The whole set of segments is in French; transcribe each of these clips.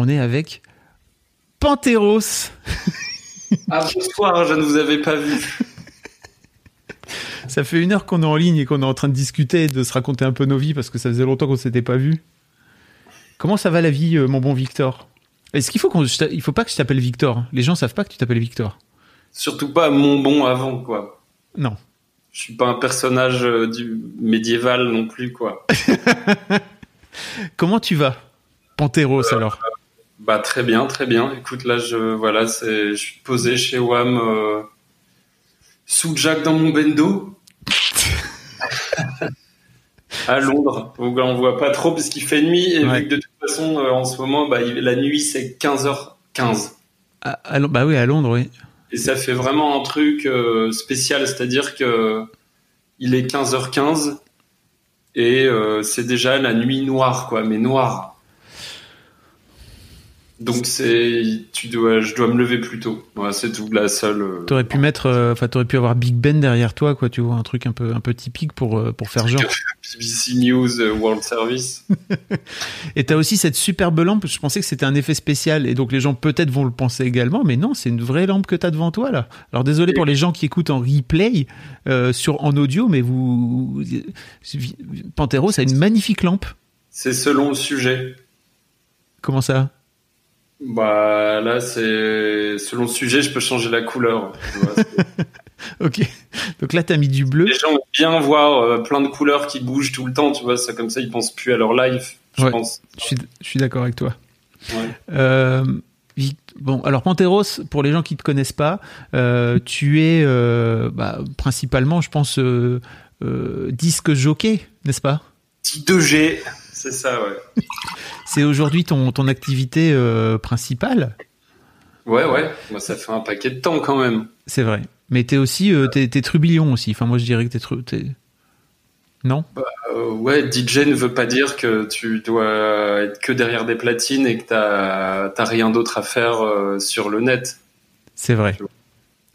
On est avec Panthéros. Ah bonsoir, je ne vous avais pas vu. Ça fait une heure qu'on est en ligne et qu'on est en train de discuter, de se raconter un peu nos vies parce que ça faisait longtemps qu'on s'était pas vu. Comment ça va la vie, euh, mon bon Victor? Est-ce qu'il faut qu'on, il faut pas que je t'appelle Victor Les gens savent pas que tu t'appelles Victor. Surtout pas mon bon avant, quoi. Non. Je suis pas un personnage euh, du médiéval non plus, quoi. Comment tu vas, Panthéros alors? Bah très bien, très bien. Écoute, là, je voilà, c'est, je suis posé chez Wam euh, sous Jack dans mon bendo. à Londres. Donc on voit pas trop parce qu'il fait nuit et Ouais. vu que de toute façon euh, en ce moment bah, la nuit c'est 15h15 à, à Lon- Bah oui, à Londres, oui. et ça fait vraiment un truc euh, spécial, c'est-à-dire que il est 15h15 et c'est déjà la nuit noire quoi, mais noire. Donc c'est tu dois je dois me lever plus tôt. Voilà, c'est tout la seule euh, T'aurais pu mettre, euh, enfin, t'aurais pu avoir Big Ben derrière toi, quoi, tu vois, un truc un peu, un peu typique pour, euh, pour faire genre. BBC News euh, World Service. Et t'as aussi cette superbe lampe. Je pensais que c'était un effet spécial, et donc les gens peut-être vont le penser également, mais non, c'est une vraie lampe que t'as devant toi là. Alors désolé pour les gens qui écoutent en replay sur en audio, mais vous, Panthéros a une magnifique lampe. C'est selon le sujet. Comment ça? Bah là c'est selon le sujet, je peux changer la couleur. vois, Ok. Donc là t'as mis du bleu. Les gens aiment bien voir euh, plein de couleurs qui bougent tout le temps, tu vois, ça comme ça ils pensent plus à leur live, je Ouais. pense. Je suis, je suis d'accord avec toi. Ouais. Euh, bon, alors Panthéros, pour les gens qui te connaissent pas, euh, tu es bah, principalement, je pense, disque jockey, n'est-ce pas? Petit 2G, c'est ça, ouais. C'est aujourd'hui ton, ton activité euh, principale, Ouais, ouais, moi ça fait un paquet de temps quand même. c'est vrai. Mais t'es aussi, euh, t'es, t'es trubillon aussi. Enfin, moi je dirais que t'es, tru- t'es... non? Euh, ouais, DJ ne veut pas dire que tu dois être que derrière des platines et que t'as t'as rien d'autre à faire euh, sur le net. C'est vrai.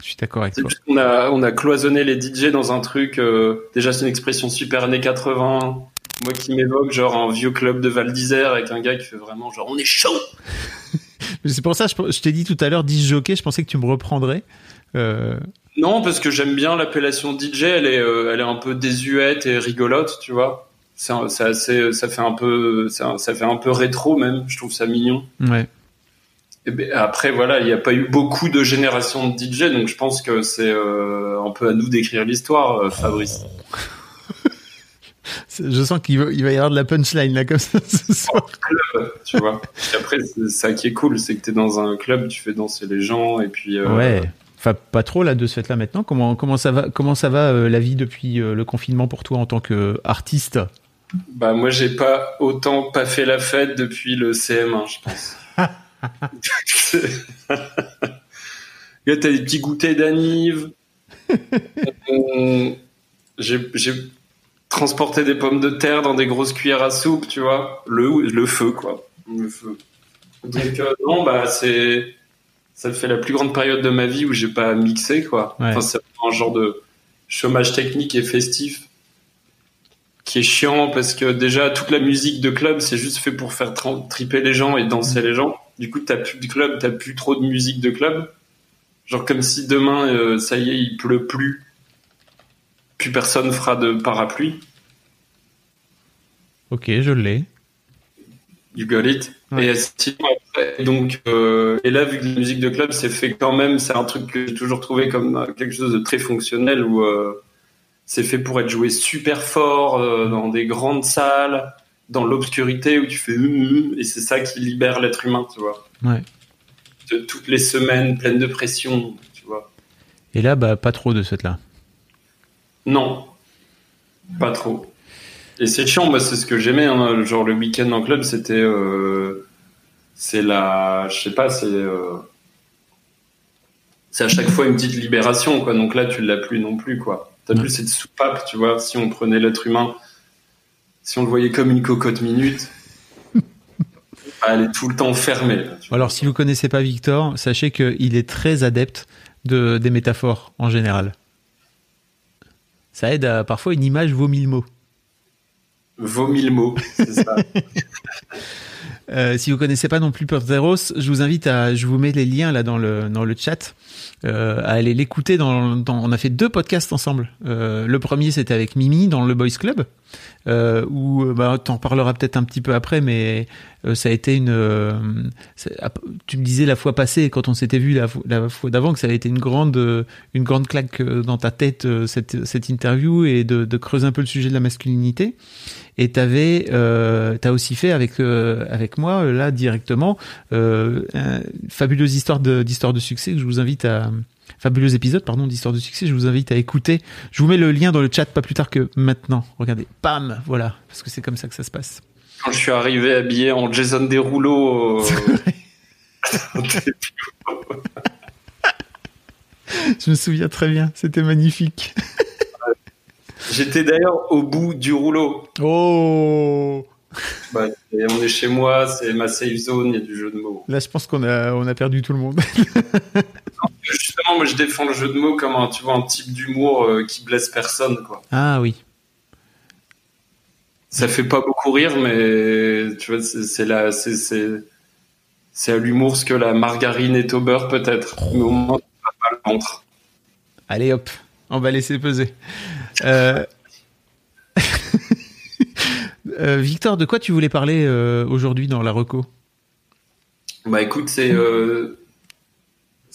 Je suis d'accord avec C'est toi. juste qu'on a, on a cloisonné les DJ dans un truc, euh, déjà c'est une expression super années 80, moi qui m'évoque genre un vieux club de Val d'Isère avec un gars qui fait vraiment genre on est chaud C'est pour ça, je, je t'ai dit tout à l'heure disque jockey. Je pensais que tu me reprendrais. Euh, Non, parce que j'aime bien l'appellation DJ. Elle est, euh, elle est un peu désuète et rigolote, tu vois. C'est assez, ça fait un peu, ça fait un peu rétro même. Je trouve ça mignon. ouais. Et ben, après, voilà, il n'y a pas eu beaucoup de générations de DJ, donc je pense que c'est euh, un peu à nous d'écrire l'histoire, euh, Fabrice. Je sens qu'il va, il va y avoir de la punchline là comme ça ce soir. Club, tu vois. Et après, c'est ça qui est cool, c'est que t'es dans un club, tu fais danser les gens, et puis. euh, Ouais. Enfin, pas trop là de ce fait-là maintenant. Comment, comment ça va, comment ça va euh, la vie depuis euh, le confinement pour toi en tant qu'artiste? Bah moi j'ai pas autant pas fait la fête depuis le CM1 je pense. Là t'as des petits goûters d'anive. J'ai j'ai transporté des pommes de terre dans des grosses cuillères à soupe, tu vois. Le le feu quoi. Le feu. Donc euh, non bah c'est ça fait la plus grande période de ma vie où j'ai pas mixé quoi. Ouais. Enfin c'est un genre de chômage technique et festif qui est chiant parce que déjà toute la musique de club c'est juste fait pour faire triper les gens et danser les gens. Du coup t'as plus de club, t'as plus trop de musique de club. Genre comme si demain euh, ça y est il pleut plus, plus personne fera de parapluie. Ok, je l'ai. You got it. Ouais. Et sinon, après, donc, euh, et là, vu que la musique de club, c'est fait quand même, c'est un truc que j'ai toujours trouvé comme euh, quelque chose de très fonctionnel où euh, c'est fait pour être joué super fort euh, dans des grandes salles, dans l'obscurité où tu fais hum, hum, et c'est ça qui libère l'être humain, tu vois. Ouais. De toutes les semaines pleines de pression, tu vois. Et là, bah, pas trop de ce fait-là. Non, pas trop. Et c'est chiant, moi c'est ce que j'aimais, hein, genre le week-end en club, c'était, euh, c'est la, je sais pas, c'est, euh, c'est à chaque fois une petite libération, quoi. Donc là, tu l'as plus non plus, quoi. T'as Ouais. plus cette soupape, tu vois. Si on prenait l'être humain, si on le voyait comme une cocotte minute, elle est tout le temps fermée. là. Alors, si vous connaissez pas Victor, sachez qu'il est très adepte de, des métaphores en général. Ça aide à parfois une image vaut mille mots. Vaut mille mots, c'est ça. Euh, si vous connaissez pas non plus Porteros, je vous invite à, je vous mets les liens là dans le dans le chat, euh, à aller l'écouter. Dans, dans, on a fait deux podcasts ensemble. Euh, le premier c'était avec Mimi dans le Boys Club, euh, où bah t'en parleras peut-être un petit peu après, mais euh, ça a été une. euh, tu me disais la fois passée quand on s'était vu la, la fois d'avant que ça avait été une grande euh, une grande claque euh, dans ta tête euh, cette cette interview et de, de creuser un peu le sujet de la masculinité. Et t'avais, euh, t'as aussi fait avec euh, avec moi euh, là directement euh, un- une fabuleuse histoire de d'histoire de succès que je vous invite à fabuleux épisode pardon d'histoire de succès. Je vous invite à écouter. Je vous mets le lien dans le chat pas plus tard que maintenant. Regardez, pam, voilà, parce que c'est comme ça que ça se passe. Quand je suis arrivé habillé en Jason Derulo, euh, Je me souviens très bien, c'était magnifique. j'étais d'ailleurs au bout du rouleau. Oh, Bah, on est chez moi, c'est ma safe zone, il y a du jeu de mots. là je pense qu'on a on a perdu tout le monde. Justement, moi je défends le jeu de mots comme un, tu vois, un type d'humour euh, qui blesse personne, quoi. Ah oui. Ça fait pas beaucoup rire, mais tu vois, c'est la, c'est, à l'humour ce que la margarine est au beurre, peut-être. Mais au moins, pas mal ventre. Allez hop, on va laisser peser. Euh... euh, Victor, de quoi tu voulais parler aujourd'hui dans la reco? Bah écoute, c'est,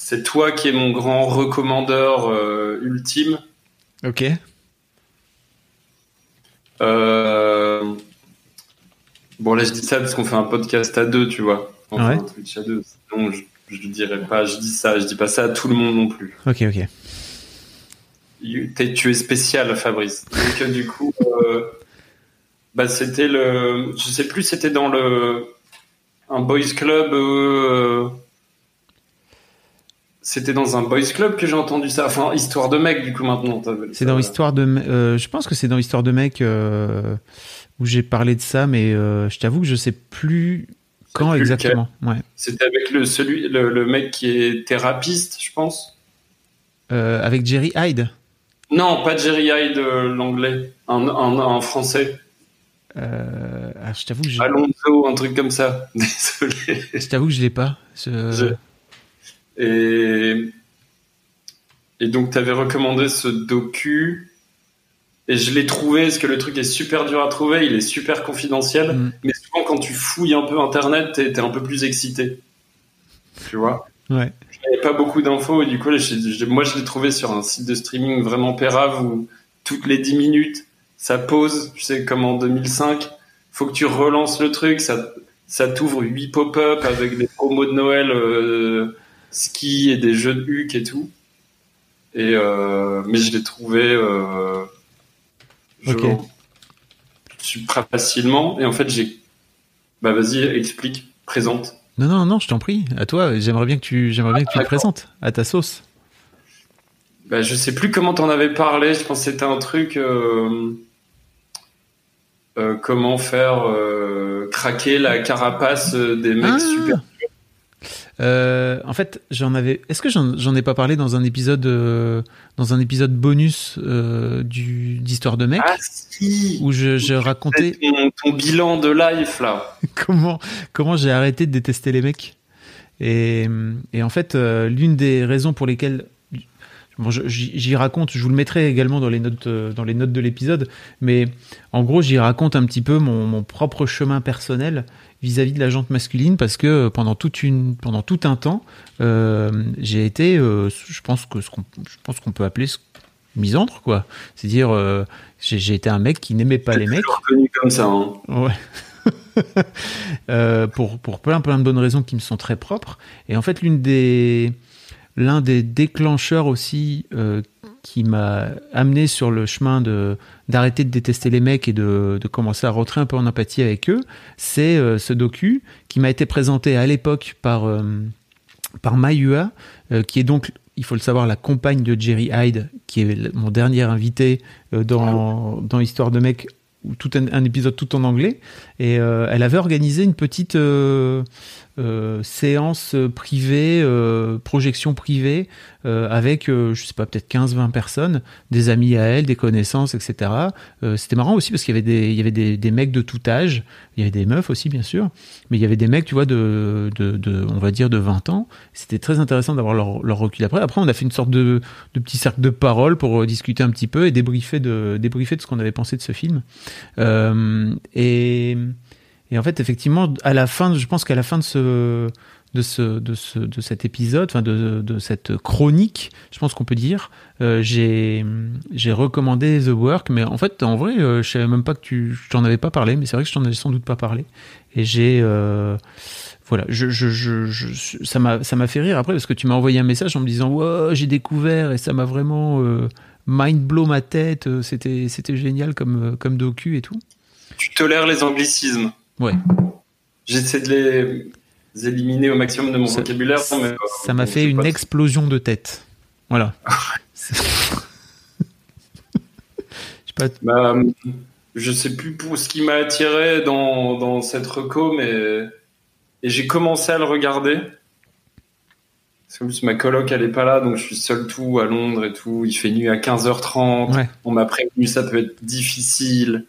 c'est toi qui es mon grand recommandeur euh, ultime. Ok. Euh, Bon, là, je dis ça parce qu'on fait un podcast à deux, tu vois. On Ouais. fait un Twitch à deux. Sinon, je, je dirais pas, je dis ça, je dis pas ça à tout le monde non plus. Ok, ok. You- tu es spécial, Fabrice. Donc, euh, du coup, euh, bah, c'était le, je sais plus, c'était dans le, un boys club, c'était dans un boys club que j'ai entendu ça. Enfin, histoire de mec, du coup, maintenant. C'est dans Histoire de. Euh, je pense que c'est dans Histoire de mec euh, où j'ai parlé de ça, mais euh, je t'avoue que je sais plus quand plus exactement. Ouais. C'était avec le, celui, le, le mec qui est thérapeute, je pense. Euh, avec Jerry Hyde. Non, pas Jerry Hyde, l'anglais. Un, un, un français. Euh, ah, je t'avoue que je, Alonso, un truc comme ça. Désolé. je t'avoue que je l'ai pas. Je- Et, et donc, tu avais recommandé ce docu. Et je l'ai trouvé, parce que le truc est super dur à trouver, il est super confidentiel. Mm. Mais souvent, quand tu fouilles un peu Internet, t'es es un peu plus excité. Tu vois? Ouais. Avait pas beaucoup d'infos, et du coup, moi, je l'ai trouvé sur un site de streaming vraiment pérave où toutes les 10 minutes, ça pause, tu sais, comme en 2005. Faut que tu relances le truc, ça, ça t'ouvre 8 pop-up avec des promos de Noël, euh, ski et des jeux de huc et tout. Et, euh, mais je l'ai trouvé, euh, je super facilement. Et en fait, j'ai, bah, vas-y, explique, présente. Non, non, non, je t'en prie. À toi. J'aimerais bien que tu, j'aimerais bien que tu le D'accord. présentes à ta sauce. Bah, je sais plus comment t'en avais parlé. Je pense que c'était un truc. euh, comment faire craquer la carapace des mecs Ah. super. Euh, en fait, j'en avais. Est-ce que j'en ai pas parlé dans un épisode, euh, dans un épisode bonus euh, du d'histoire de mec Ah si où je, je racontais ton, ton bilan de life là. comment comment j'ai arrêté de détester les mecs. Et, et en fait, l'une des raisons pour lesquelles bon, j'y raconte, je vous le mettrai également dans les notes dans les notes de l'épisode, mais en gros, j'y raconte un petit peu mon, mon propre chemin personnel vis-à-vis de la jante masculine parce que pendant toute une pendant tout un temps, euh, j'ai été, euh, je pense que ce qu'on je pense qu'on peut appeler ce- misandre quoi. C'est-à-dire, euh, j'ai j'ai été un mec qui n'aimait pas les mecs. Comme ça. Hein. Ouais. Euh, pour, pour plein, plein de bonnes raisons qui me sont très propres. Et en fait, l'une des, l'un des déclencheurs aussi euh, qui m'a amené sur le chemin de, d'arrêter de détester les mecs et de, de commencer à rentrer un peu en empathie avec eux, c'est euh, ce docu qui m'a été présenté à l'époque par, euh, par Mayua, euh, qui est donc, il faut le savoir, la compagne de Jerry Hyde, qui est mon dernier invité dans, dans Histoire de mec, ou tout un, un épisode tout en anglais. Et euh, elle avait organisé une petite, euh, euh, séance privée, euh, projection privée, euh, avec, euh, je sais pas, peut-être 15-20 personnes, des amis à elle, des connaissances, etc. Euh, C'était marrant aussi parce qu'il y avait, des, il y avait des, mecs de tout âge, il y avait des meufs aussi, bien sûr, mais il y avait des mecs, tu vois, de, de, on va dire, de 20 ans. C'était très intéressant d'avoir leur, recul après. Après, on a fait une sorte de, de petit cercle de parole pour discuter un petit peu et débriefer de, débriefer de ce qu'on avait pensé de ce film. Et. Et en fait, effectivement, à la fin, je pense qu'à la fin de ce, de ce, de ce, de cet épisode, enfin de, cette chronique, je pense qu'on peut dire, euh, j'ai, j'ai recommandé The Work, mais en fait, en vrai, euh, je savais même pas que tu, je t'en avais pas parlé, mais c'est vrai que je t'en avais sans doute pas parlé. Et j'ai, euh, voilà, je, je, ça m'a, ça m'a fait rire après parce que tu m'as envoyé un message en me disant, wow, j'ai découvert et ça m'a vraiment euh, mind blow ma tête. C'était, c'était génial comme, comme docu et tout. Tu tolères les anglicismes. Ouais. J'essaie de les éliminer au maximum de mon Ça- vocabulaire. mais, euh, Ça m'a fait une explosion de tête. Voilà. Je sais pas, Bah, je sais plus pour ce qui m'a attiré dans, dans cette reco, mais et j'ai commencé à le regarder. Parce qu'en plus, ma coloc, elle est pas là, donc je suis seul tout à Londres et tout. Il fait nuit à 15h30. Ouais. On m'a prévenu, ça peut être difficile.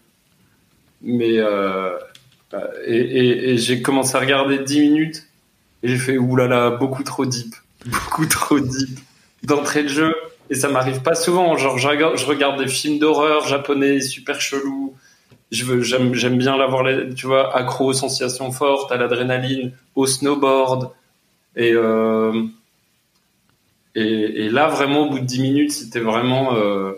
Mais, euh, et, et- j'ai commencé à regarder 10 minutes et j'ai fait oulala, beaucoup trop deep. Beaucoup trop deep. D'entrée de jeu. Et ça m'arrive pas souvent. Genre, je regarde, des films d'horreur japonais super chelous. J'aime, bien l'avoir, tu vois, accro aux sensations fortes, à l'adrénaline, au snowboard. Et, euh, là, vraiment, au bout de 10 minutes, c'était vraiment, euh,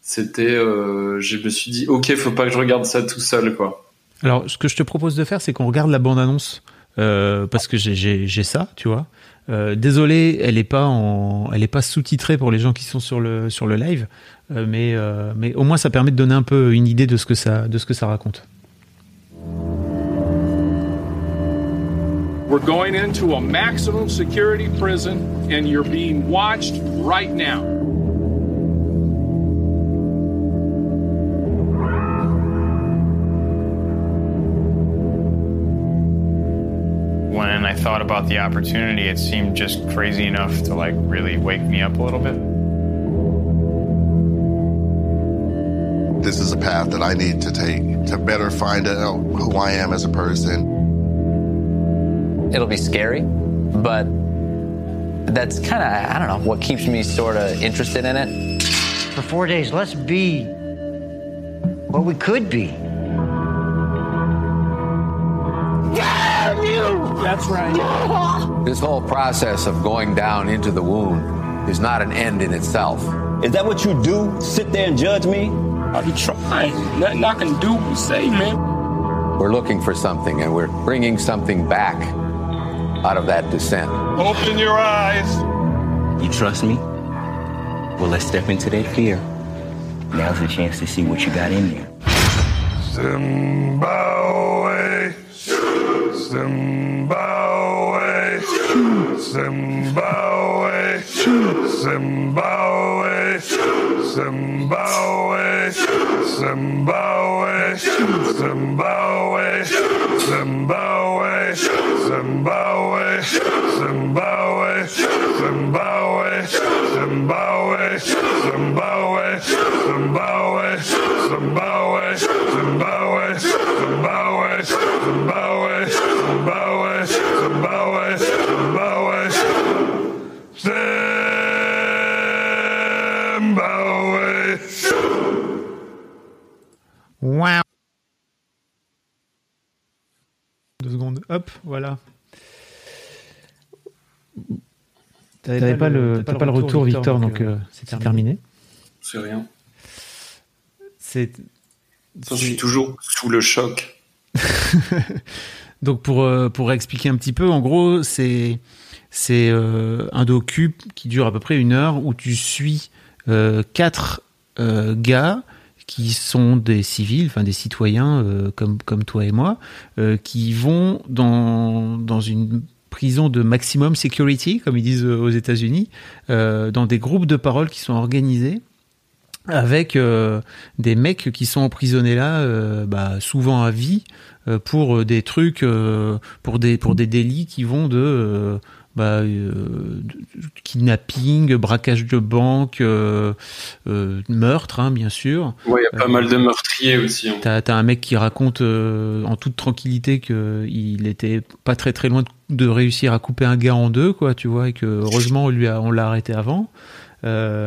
c'était, euh, je me suis dit, ok, faut pas que je regarde ça tout seul, quoi. Alors, ce que je te propose de faire, c'est qu'on regarde la bande-annonce euh, parce que j'ai- ça, tu vois. Euh, désolé, elle est pas est pas sous-titrée pour les gens qui sont sur le sur le live, euh, mais mais au moins ça permet de donner un peu une idée de ce que ça de ce que ça raconte. We're going into a maximum security prison, and you're being watched right now. Thought about the opportunity, it seemed just crazy enough to like really wake me up a little bit. This is a path that I need to take to better find out who I am as a person. It'll be scary, but that's kind of, I don't know, what keeps me sort of interested in it. For four days, let's be what we could be. That's right. This whole process of going down into the wound is not an end in itself. Is that what you do? Sit there and judge me? I'll be trying. Nothing I can do but say, man. We're looking for something and we're bringing something back out of that descent. Open your eyes. You trust me? Well, let's step into that fear. Now's the chance to see what you got in there. Zimbabwe, Zimbabwe, Zimbabwe, Zimbabwe, Zimbabwe, Zimbabwe, Zimbabwe, Zimbabwe, Zimbabwe, Zimbabwe, Zimbabwe, Zimbabwe, Zimbabwe, Zimbabwe, Zimbabwe, Zimbabwe, Zimbabwe, Zimbabwe, Wow. Deux secondes. Hop, voilà. T'avais pas, le, t'as pas le retour, Victor, donc euh, c'est terminé. C'est rien. C'est Je suis toujours sous le choc. Donc pour euh, pour expliquer un petit peu, en gros, c'est c'est euh, un docu qui dure à peu près une heure où tu suis euh, quatre gars qui sont des civils, enfin des citoyens comme comme toi et moi, qui vont dans dans une prison de maximum security, comme ils disent aux États-Unis, dans des groupes de parole qui sont organisés avec des mecs qui sont emprisonnés là, bah, souvent à vie, pour des trucs, euh, pour des pour des délits qui vont de euh, bah, euh, kidnapping, braquage de banque, euh, euh, meurtre, hein, bien sûr. Ouais, il y a pas mal de meurtriers aussi. hein. T'as as un mec qui raconte euh, en toute tranquillité que il était pas très très loin de, de réussir à couper un gars en deux, quoi, tu vois, et que heureusement on lui a, on l'a arrêté avant. Euh,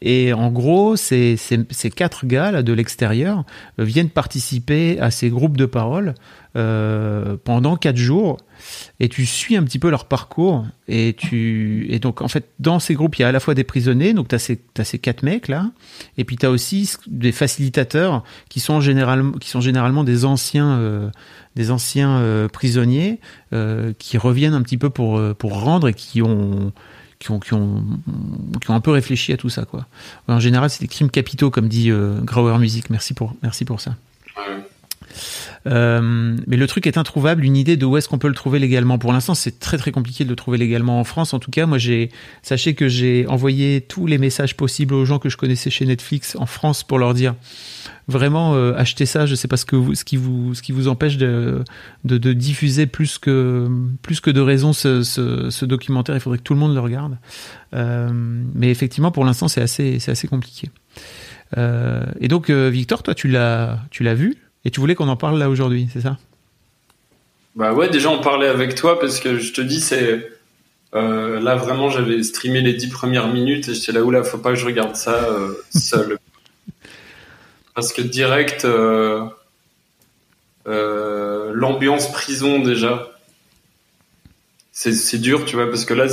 et en gros, ces, ces, quatre gars de l'extérieur euh, viennent participer à ces groupes de parole euh, pendant quatre jours. Et tu suis un petit peu leur parcours. Et tu et donc en fait dans ces groupes il y a à la fois des prisonniers donc tu as ces t'as ces quatre mecs là et puis tu as aussi des facilitateurs qui sont généralement qui sont généralement des anciens des anciens prisonniers qui reviennent un petit peu pour pour rendre et qui ont qui ont, qui, ont, qui ont un peu réfléchi à tout ça quoi. En général, c'est des crimes capitaux comme dit euh, Grauer Music. Merci pour merci pour ça. Euh, mais le truc est introuvable. Une idée de où est-ce qu'on peut le trouver légalement. Pour l'instant, c'est très très compliqué de le trouver légalement en France. En tout cas, moi, j'ai sachez que j'ai envoyé tous les messages possibles aux gens que je connaissais chez Netflix en France pour leur dire vraiment euh, achetez ça. Je sais pas ce que vous, ce qui vous, ce qui vous empêche de, de, de diffuser plus que plus que de raison ce, ce, ce documentaire. Il faudrait que tout le monde le regarde. Euh, mais effectivement, pour l'instant, c'est assez c'est assez compliqué. Euh, et donc, euh, Victor, toi, tu l'as tu l'as vu? Et tu voulais qu'on en parle là aujourd'hui, c'est ça? Bah ouais, déjà on parlait avec toi parce que je te dis, c'est. euh, là vraiment, j'avais streamé les dix premières minutes et j'étais là où là, faut pas que je regarde ça euh, seul. Parce que direct, euh, l'ambiance prison déjà, c'est dur, tu vois, parce que là,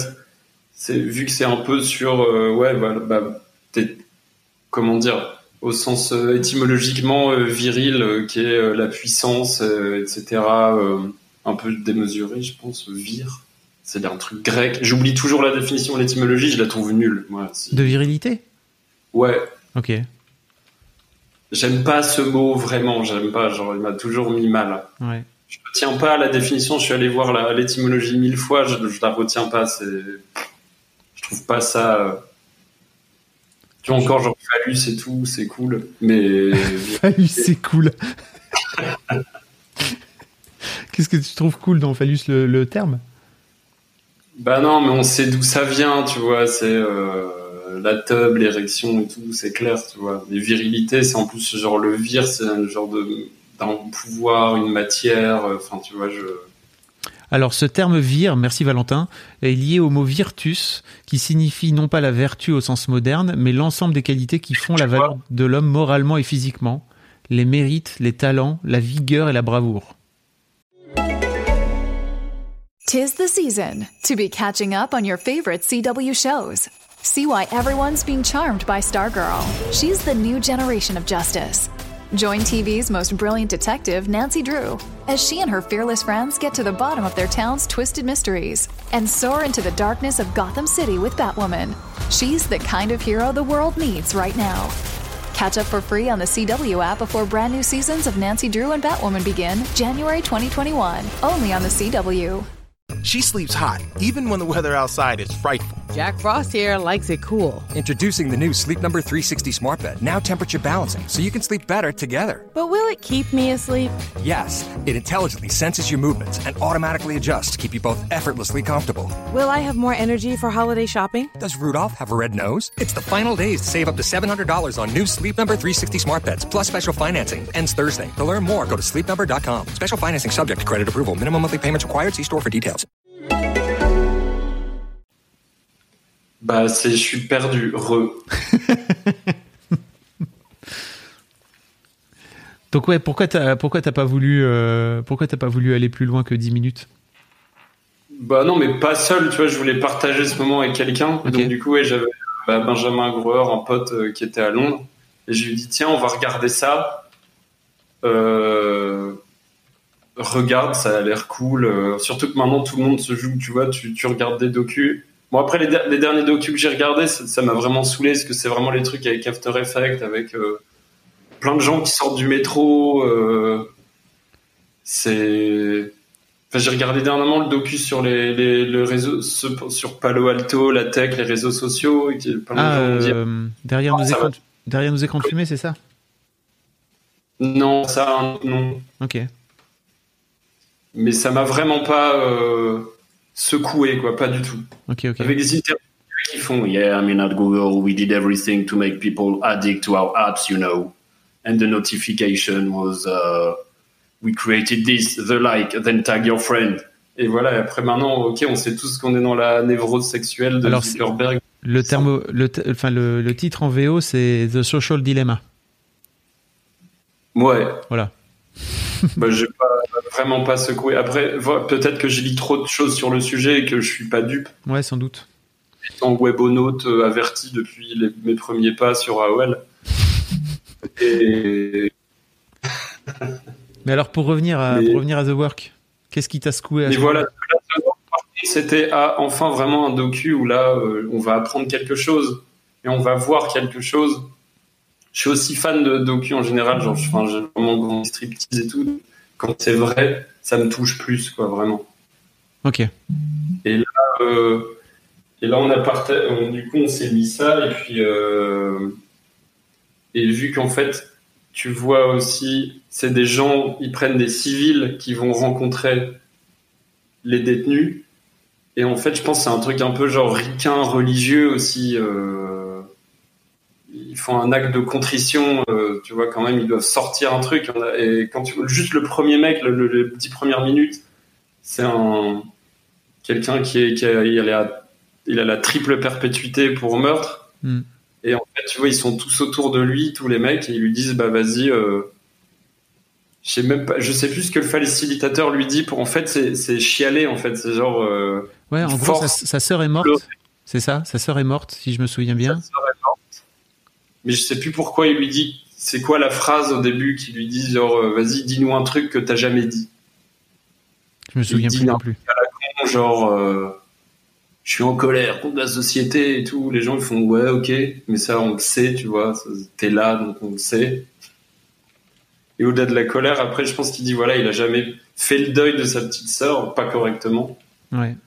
c'est vu que c'est un peu sur. ouais, bah, bah, t'es- comment dire au sens euh, étymologiquement euh, viril, euh, qui est la puissance, etc. un peu démesuré, je pense, vir. C'est un truc grec. J'oublie toujours la définition l'étymologie, je la trouve nulle. Moi, De virilité? Ouais, Ok. j'aime pas ce mot vraiment, j'aime pas. Genre, il m'a toujours mis mal. Ouais. Je ne tiens pas à la définition, je suis allé voir l'étymologie mille fois, je, je la retiens pas. C'est, je trouve pas ça. Encore genre phallus et tout, c'est cool, mais Phallus, c'est cool. Qu'est-ce que tu trouves cool dans phallus le, le terme? Bah non, mais on sait d'où ça vient, tu vois. C'est euh, la tub, l'érection et tout, c'est clair, tu vois. Les virilités, c'est en plus genre le vir, c'est un genre de d'un pouvoir, une matière. euh, Enfin, tu vois, je. Alors, ce terme vir, merci Valentin, est lié au mot virtus, qui signifie non pas la vertu au sens moderne, mais l'ensemble des qualités qui font la valeur de l'homme moralement et physiquement, les mérites, les talents, la vigueur et la bravoure. Tis the season to be catching up on your favorite CW shows. See why everyone's being charmed by Stargirl. She's the new generation of justice. Join TV's most brilliant detective, Nancy Drew, as she and her fearless friends get to the bottom of their town's twisted mysteries and soar into the darkness of Gotham City with Batwoman. She's the kind of hero the world needs right now. Catch up for free on the CW app before brand new seasons of Nancy Drew and Batwoman begin January 2021, only on the CW. She sleeps hot, even when the weather outside is frightful. Jack Frost here likes it cool. Introducing the new Sleep Number 360 Smart Bed, now temperature balancing, so you can sleep better together. But will it keep me asleep? Yes, it intelligently senses your movements and automatically adjusts to keep you both effortlessly comfortable. Will I have more energy for holiday shopping? Does Rudolph have a red nose? It's the final days to save up to $700 on new Sleep Number 360 Smart Beds, plus special financing. Ends Thursday. To learn more, go to sleepnumber.com. Special financing subject to credit approval. Minimum monthly payments required. See store for details. Bah, c'est, je suis perdu. Re. Donc ouais, pourquoi t'as pourquoi t'as pas voulu euh, pourquoi t'as pas voulu aller plus loin que 10 minutes? Bah non, mais pas seul, tu vois, je voulais partager ce moment avec quelqu'un. Donc du coup, ouais, j'avais bah, Benjamin Groer, un pote euh, qui était à Londres. Et je lui ai dit, tiens, on va regarder ça. Euh, regarde, ça a l'air cool. Surtout que maintenant, tout le monde se joue, tu vois, tu, tu regardes des docus. Bon, après, les, der- les derniers docus que j'ai regardés, ça m'a vraiment saoulé, parce que c'est vraiment les trucs avec After Effects, avec euh, plein de gens qui sortent du métro. euh, c'est... Enfin, j'ai regardé dernièrement le docu sur les, les, le réseau, sur Palo Alto, la tech, les réseaux sociaux, et plein de Ah, gens euh, derrière nos écrans. va. Derrière nos écrans de fumée, c'est ça? Non, ça, non. Ok. Mais ça m'a vraiment pas secoué, quoi, pas du tout. Avec des interviews qui font Yeah, I mean, at Google, we did everything to make people addict to our apps, you know. And the notification was uh, We created this, the like, then tag your friend. Et voilà, et après maintenant, ok, on sait tous qu'on est dans la névrose sexuelle de Alors, Zuckerberg. Le, terme, le, enfin, le, le titre en VO, c'est The Social Dilemma. Ouais. Voilà. bah, j'ai pas, vraiment pas secoué. Après, peut-être que j'ai lu trop de choses sur le sujet et que je suis pas dupe. Ouais, sans doute. Étant webonaute euh, averti depuis les- mes premiers pas sur AOL. Et Mais alors, pour revenir à, Mais- pour revenir à The Work, qu'est-ce qui t'a secoué à Mais voilà, c'était ah, enfin vraiment un docu où là, euh, on va apprendre quelque chose et on va voir quelque chose. Je suis aussi fan de docu en général, genre, je- enfin, j'ai vraiment grand striptease et tout. Quand c'est vrai, ça me touche plus, quoi, vraiment. Ok. Et là, euh, et là on a partagé, on- du coup, on s'est mis ça et puis, euh, et vu qu'en fait, tu vois aussi, c'est des gens, ils prennent des civils qui vont rencontrer les détenus. Et en fait, je pense que c'est un truc un peu genre ricain, religieux aussi. euh, ils font un acte de contrition, euh, tu vois, quand même, ils doivent sortir un truc. Et quand tu juste le premier mec, le, le- les dix premières minutes, c'est un quelqu'un qui est, qui a, il a, la- il a la triple perpétuité pour meurtre. Hmm. Et en fait, tu vois, ils sont tous autour de lui, tous les mecs, et ils lui disent, bah vas-y. Euh, je sais même pas, je sais plus ce que le facilitateur lui dit. Pour en fait, c'est c'est chialer. En fait, c'est genre. euh, Ouais, en gros, sa, sa sœur est morte. C'est ça? Sa sœur est morte, si je me souviens bien. Sa sœur. Mais je sais plus pourquoi il lui dit. C'est quoi la phrase au début qui lui dit genre euh, vas-y dis-nous un truc que t'as jamais dit. Je me souviens plus non plus. À la con, genre euh, je suis en colère contre la société et tout. Les gens ils font ouais ok, mais ça on le sait tu vois. T'es là donc on le sait. Et au-delà de la colère, après je pense qu'il dit voilà il a jamais fait le deuil de sa petite sœur pas correctement. Ouais.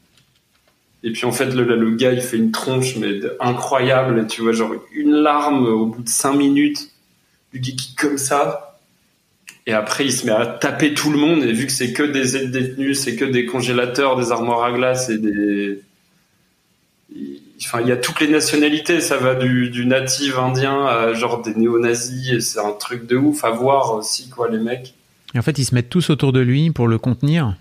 Et puis en fait, le, le gars, il fait une tronche, mais incroyable. Tu vois, genre une larme au bout de cinq minutes, du qui comme ça. Et après, il se met à taper tout le monde. Et vu que c'est que des aides détenus, c'est que des congélateurs, des armoires à glace et des. Enfin, il y a toutes les nationalités. Ça va du, du natif indien à genre des néo-nazis. Et c'est un truc de ouf à voir aussi, quoi, les mecs. Et en fait, ils se mettent tous autour de lui pour le contenir.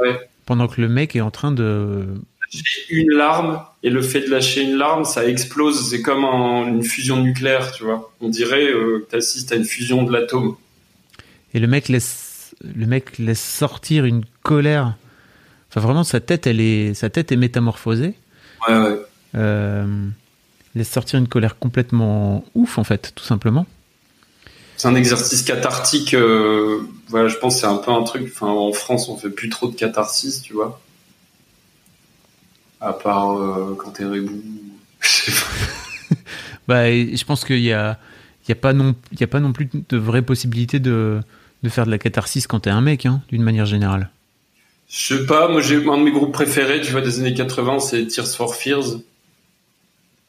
Ouais. Pendant que le mec est en train de. Lâcher une larme et le fait de lâcher une larme, ça explose. C'est comme un- une fusion nucléaire, tu vois. On dirait euh, que tu assistes à une fusion de l'atome. Et le mec laisse, le mec laisse sortir une colère. Enfin, vraiment, sa tête, elle est, sa tête est métamorphosée. Ouais, ouais. Euh, laisse sortir une colère complètement ouf, en fait, tout simplement. C'est un exercice cathartique. euh, voilà, je pense que c'est un peu un truc. Enfin, en France, on fait plus trop de catharsis, tu vois. À part euh, quand t'es rebou. Bah, je pense qu'il y a, il y a pas non, il y a pas non plus de vraie possibilité de, de faire de la catharsis quand t'es un mec, hein, d'une manière générale. Je sais pas, moi j'ai un de mes groupes préférés, tu vois, des années 80, c'est Tears for Fears.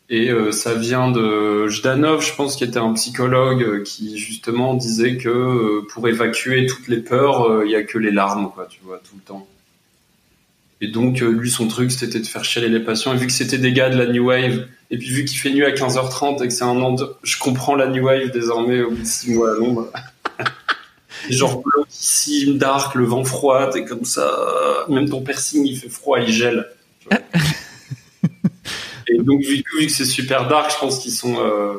Et euh, ça vient de Jdanov, je pense, qui était un psychologue euh, qui justement disait que euh, pour évacuer toutes les peurs, il y a que les larmes, quoi, tu vois, tout le temps. Et donc euh, lui, son truc, c'était de faire chialer les patients. Et vu que c'était des gars de la New Wave, et puis vu qu'il fait nuit à 15h30 et que c'est un an de... Je comprends la New Wave désormais au bout de 6 mois à l'ombre. Et genre blanchissime, dark, le vent froid, t'es comme ça. Même ton piercing, il fait froid, il gèle. Et donc, vu, que- vu que c'est super dark, je pense qu'ils sont. euh,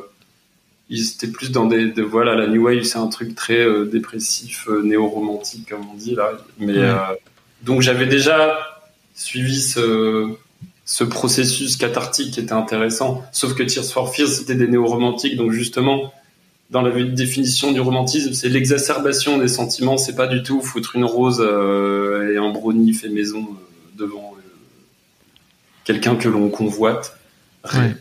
ils étaient plus dans des. de- voilà, la New Wave, c'est un truc très euh, dépressif, euh, néo-romantique, comme on dit là. Mais. Ouais. donc, j'avais déjà suivi ce, ce processus cathartique qui était intéressant. Sauf que Tears for Fears, c'était des néo-romantiques. Donc, justement, dans la définition du romantisme, c'est l'exacerbation des sentiments. C'est pas du tout foutre une rose euh, et un brownie fait maison euh, devant euh, quelqu'un que l'on convoite. Ouais.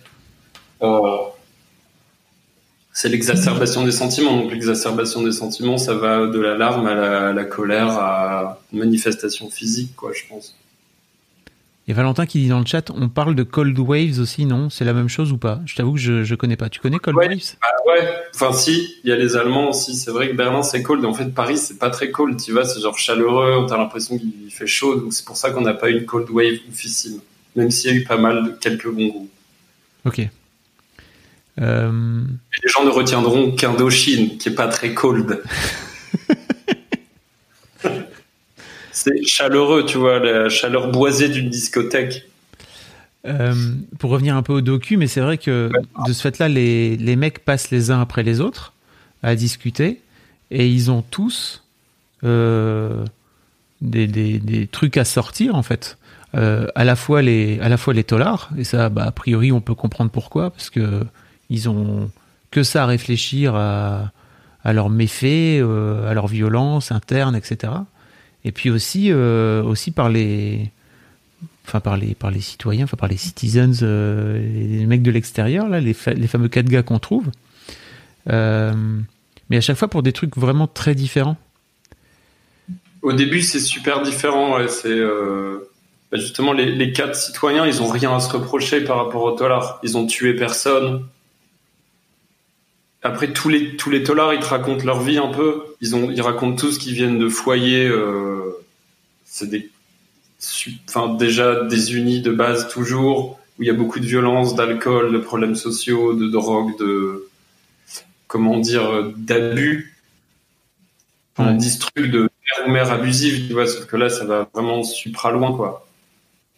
C'est l'exacerbation des sentiments. Donc l'exacerbation des sentiments, ça va de la larme à la, à la colère, à une manifestation physique, quoi, je pense. Et Valentin qui dit dans le chat, on parle de Cold Waves aussi, non? C'est la même chose ou pas? Je t'avoue que je, je connais pas. Tu connais Cold Ouais. Waves? Bah, Ouais, enfin si, il y a les Allemands aussi. C'est vrai que Berlin c'est cold, mais en fait Paris c'est pas très cold. Tu vois, c'est genre chaleureux, t'as l'impression qu'il fait chaud, donc c'est pour ça qu'on n'a pas eu une cold wave officielle, même s'il y a eu pas mal de quelques bons goûts. Ok. Euh, Et les gens ne retiendront qu'Indochine, qui est pas très cold. c'est chaleureux, tu vois, la chaleur boisée d'une discothèque. euh, pour revenir un peu au docu, mais c'est vrai que de ce fait-là, les, les mecs passent les uns après les autres à discuter et ils ont tous euh, des, des, des trucs à sortir en fait. Euh, à la fois les à la fois les tolards et ça bah, a priori on peut comprendre pourquoi parce que ils ont que ça à réfléchir à, à leurs méfaits à leur violence interne etc et puis aussi euh, aussi par les enfin par les par les citoyens enfin par les citizens euh, les mecs de l'extérieur là les, fa- les fameux quatre gars qu'on trouve Euh, mais à chaque fois pour des trucs vraiment très différents Au début, c'est super différent. C'est bah, justement les, les quatre citoyens, ils ont rien à se reprocher par rapport aux tolards. Ils ont tué personne. Après, tous les tous les tolards, ils te racontent leur vie un peu. Ils ont, ils racontent tous qu'ils viennent de foyers. euh, c'est des, enfin déjà désunis de base toujours, où il y a beaucoup de violence, d'alcool, de problèmes sociaux, de drogue, de comment dire, euh, d'abus. Enfin, on dit ce truc de mère ou mère abusive, tu vois, sauf que là, ça va vraiment supra loin, quoi.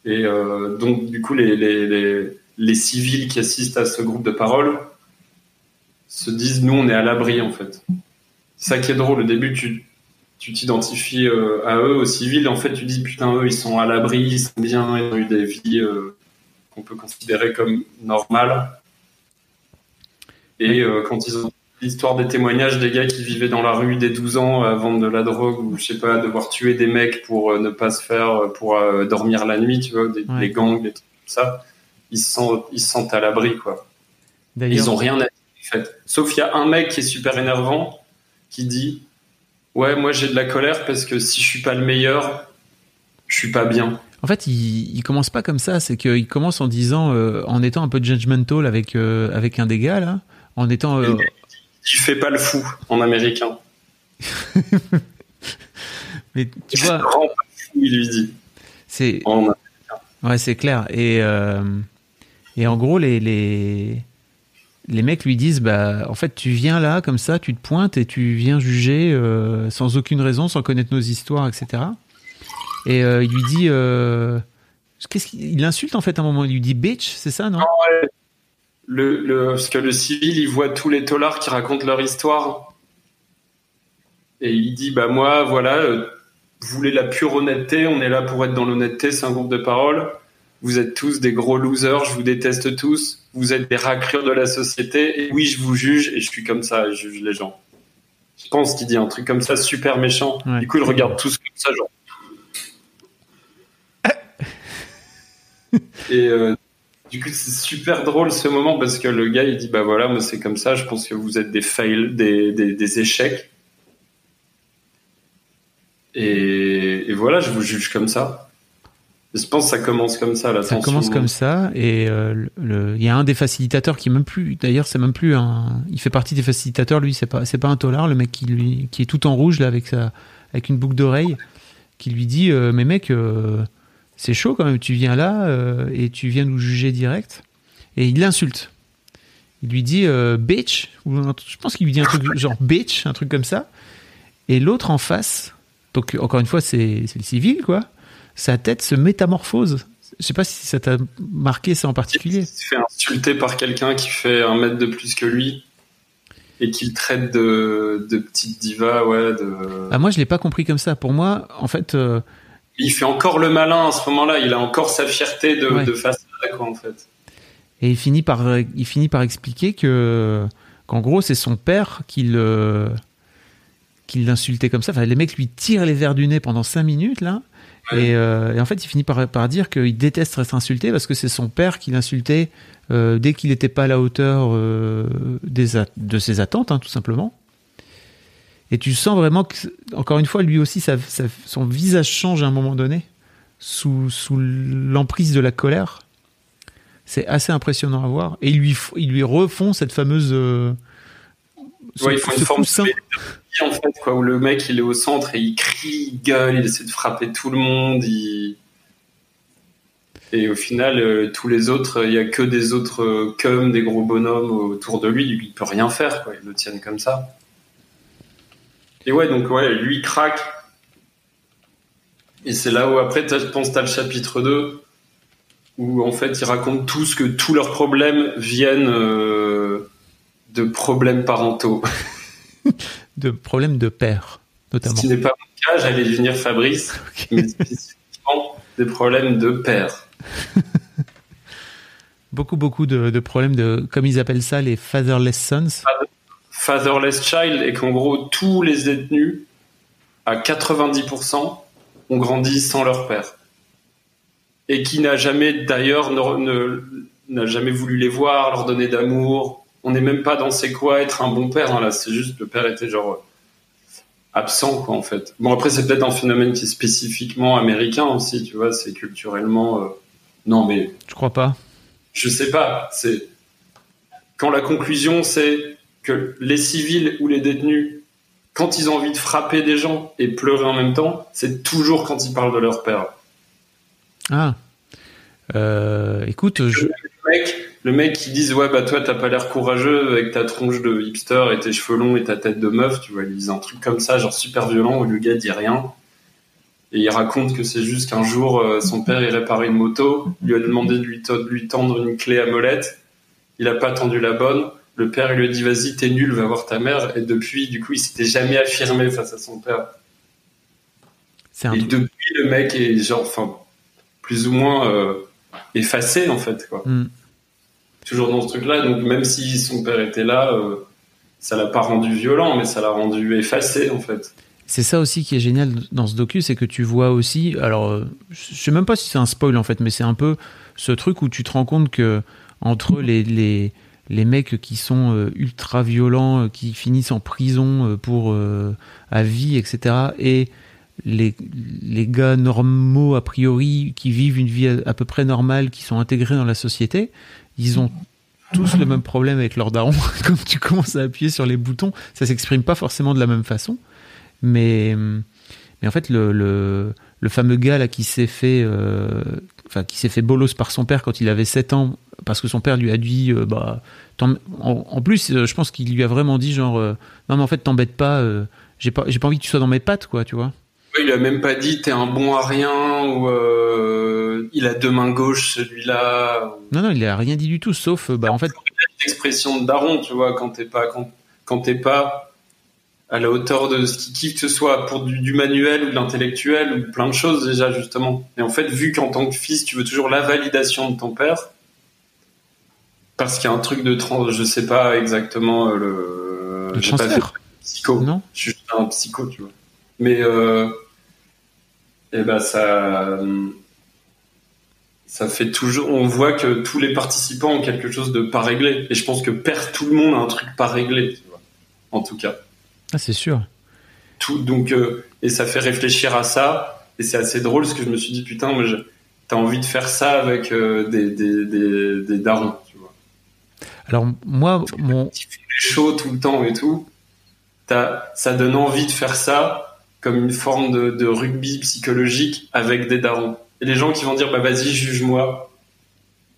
Et euh, donc, du coup, les, les, les, les civils qui assistent à ce groupe de parole se disent, nous, on est à l'abri, en fait. C'est ça qui est drôle. Au début, tu tu t'identifies euh, à eux, aux civils, et en fait, tu dis, putain, eux, ils sont à l'abri, ils sont bien, ils ont eu des vies euh, qu'on peut considérer comme normales. Et euh, quand ils ont l'histoire des témoignages des gars qui vivaient dans la rue dès 12 ans à vendre de la drogue ou je sais pas devoir tuer des mecs pour ne pas se faire pour dormir la nuit tu vois des, Ouais. gangs des trucs comme ça ils se sentent ils se sentent à l'abri quoi ils ont rien à dire en fait sauf il y a un mec qui est super énervant qui dit ouais moi j'ai de la colère parce que si je suis pas le meilleur je suis pas bien En fait, il, il commence pas comme ça. C'est qu'il commence en disant, euh, en étant un peu judgmental avec euh, avec un des gars là, en étant. euh, il fait pas le fou en américain mais tu vois, Rends pas fou il lui dit c'est. En- Ouais, c'est clair. Et euh, et en gros, les les les mecs lui disent, bah, en fait, tu viens là comme ça, tu te pointes et tu viens juger euh, sans aucune raison, sans connaître nos histoires, etc. Et euh, il lui dit, euh, qu'il il l'insulte en fait à un moment. Il lui dit bitch, c'est ça, non? Le, le, parce que le civil, il voit tous les tolards qui racontent leur histoire. Et il dit, bah moi, voilà, vous voulez la pure honnêteté, on est là pour être dans l'honnêteté, c'est un groupe de parole. Vous êtes tous des gros losers, je vous déteste tous. Vous êtes des raclures de la société. Et oui, je vous juge, et je suis comme ça, je juge les gens. Je pense qu'il dit un truc comme ça, super méchant. Du coup, ils regardent tous comme ça, genre. Et euh, du coup, c'est super drôle ce moment parce que le gars, il dit Bah voilà, moi c'est comme ça, je pense que vous êtes des fails, des, des, des échecs. Et, et voilà, je vous juge comme ça. Je pense que ça commence comme ça, la Ça tension commence comme ça et euh, le- il y a un des facilitateurs qui est même plus d'ailleurs c'est même plus un il fait partie des facilitateurs lui c'est pas c'est pas un tolard le mec qui lui qui est tout en rouge là avec sa avec une boucle d'oreille qui lui dit euh, mais mec euh, c'est chaud quand même tu viens là euh, et tu viens nous juger direct et il l'insulte. Il lui dit bitch ou je pense qu'il lui dit un truc genre bitch un truc comme ça et l'autre en face donc encore une fois c'est c'est le civil quoi sa tête se métamorphose. Je sais pas si ça t'a marqué ça en particulier. Il se fait insulter par quelqu'un qui fait un mètre de plus que lui et qui le traite de, de petite diva, ouais. De... Ah, moi, je l'ai pas compris comme ça. Pour moi, en fait, euh, Il fait encore le malin à ce moment-là, il a encore sa fierté de, Ouais. de face à quoi, en fait. et il finit par, il finit par expliquer que, qu'en gros, c'est son père qui le, qui l'insultait comme ça. Enfin, les mecs lui tirent les verres du nez pendant cinq minutes là. Et, euh, et en fait, il finit par, par dire qu'il déteste être insulté parce que c'est son père qui l'insultait euh, dès qu'il n'était pas à la hauteur euh, des de ses attentes, hein, tout simplement. Et tu sens vraiment que, encore une fois, lui aussi, ça- ça- son visage change à un moment donné, sous, sous l'emprise de la colère. C'est assez impressionnant à voir. Et ils lui, ils lui refont cette fameuse, euh, ce- Ouais, ils font ce une forme coussin. de en fait, quoi, où le mec il est au centre et il crie, il gueule, il essaie de frapper tout le monde, et au final, euh, tous les autres, il y a que des autres euh, cum, des gros bonhommes autour de lui, il peut rien faire, quoi, ils le tiennent comme ça. Et ouais, donc ouais, lui craque. Et c'est là où après, je pense, t'as le chapitre 2, où en fait, ils racontent tous que tous leurs problèmes viennent euh, de problèmes parentaux. de problèmes de père, notamment. Ce qui n'est pas mon cas, j'allais venir Fabrice, mais spécifiquement des problèmes de père. Beaucoup, beaucoup de, de problèmes de, comme ils appellent ça, les fatherless sons. Fatherless child, et qu'en gros, tous les détenus, à 90%, ont grandi sans leur père. Et qui n'a jamais, d'ailleurs, n'a jamais voulu les voir, leur donner d'amour. On n'est même pas dans c'est quoi être un bon père, hein, là. C'est juste le père était genre euh, absent, quoi, en fait. Bon, après, c'est peut-être un phénomène qui est spécifiquement américain aussi, tu vois, c'est culturellement. euh, Non, mais Je crois pas? je sais pas. C'est quand la conclusion c'est que les civils ou les détenus, quand ils ont envie de frapper des gens et pleurer en même temps, c'est toujours quand ils parlent de leur père. Ah. Euh, écoute, je, Le mec, le mec qui disent ouais bah toi t'as pas l'air courageux avec ta tronche de hipster et tes cheveux longs et ta tête de meuf, tu vois, ils disent un truc comme ça, genre super violent où le gars dit rien. Et il raconte que c'est juste qu'un jour, euh, son père, il réparait une moto, il lui a demandé de lui, to- de lui tendre une clé à molette. Il a pas tendu la bonne. Le père, il lui a dit, vas-y, t'es nul, va voir ta mère. Et depuis, du coup, il s'était jamais affirmé face à son père. un Et truc- depuis, le mec est genre, enfin, plus ou moins euh, effacé, en fait, quoi. Hmm. Toujours dans ce truc-là. Donc, même si son père était là, euh, ça l'a pas rendu violent, mais ça l'a rendu effacé, en fait. C'est ça aussi qui est génial dans ce docu, c'est que tu vois aussi. Alors, euh, je sais même pas si c'est un spoil en fait, mais c'est un peu ce truc où tu te rends compte que entre les, les, les mecs qui sont euh, ultra violents, qui finissent en prison pour euh, à vie, etc., et les, gars normaux a priori qui vivent une vie à, peu près normale, qui sont intégrés dans la société, ils ont tous le même problème avec leur daron. Quand tu commences à appuyer sur les boutons, ça s'exprime pas forcément de la même façon. Mais, en fait, le, fameux gars là qui s'est fait, euh, enfin, qui s'est fait bolos par son père quand il avait 7 ans, parce que son père lui a dit, euh, bah, en, plus, euh, je pense qu'il lui a vraiment dit genre, non mais en fait, t'embête pas, j'ai pas, j'ai pas envie que tu sois dans mes pattes, quoi, tu vois. Il a même pas dit t'es un bon à rien ou euh, il a deux mains gauches celui-là. Non, non, il a rien dit du tout, sauf, euh, bah, en fait, L'expression de daron, tu vois, quand t'es pas quand, quand t'es pas à la hauteur de ce qui kiffe que ce soit pour du, du manuel ou de l'intellectuel ou plein de choses déjà justement. Et en fait, vu qu'en tant que fils, tu veux toujours la validation de ton père, parce qu'il y a un truc de trans, je sais pas exactement euh, le, Le j'ai pas fait transfert. psycho. Non. Je suis juste un psycho, tu vois. Mais euh, et ben ça, ça fait toujours. On voit que tous les participants ont quelque chose de pas réglé. Et je pense que perd tout le monde a un truc pas réglé, tu vois. En tout cas, ah, c'est sûr. tout. Donc euh, et ça fait réfléchir à ça. Et c'est assez drôle parce que je me suis dit putain, mais t'as envie de faire ça avec euh, des, des, des, des darons, tu vois. Alors, moi, mon, shows tout le temps et tout, t'as- ça donne envie de faire ça comme une forme de, de rugby psychologique avec des darons. Et les gens qui vont dire bah vas-y juge-moi.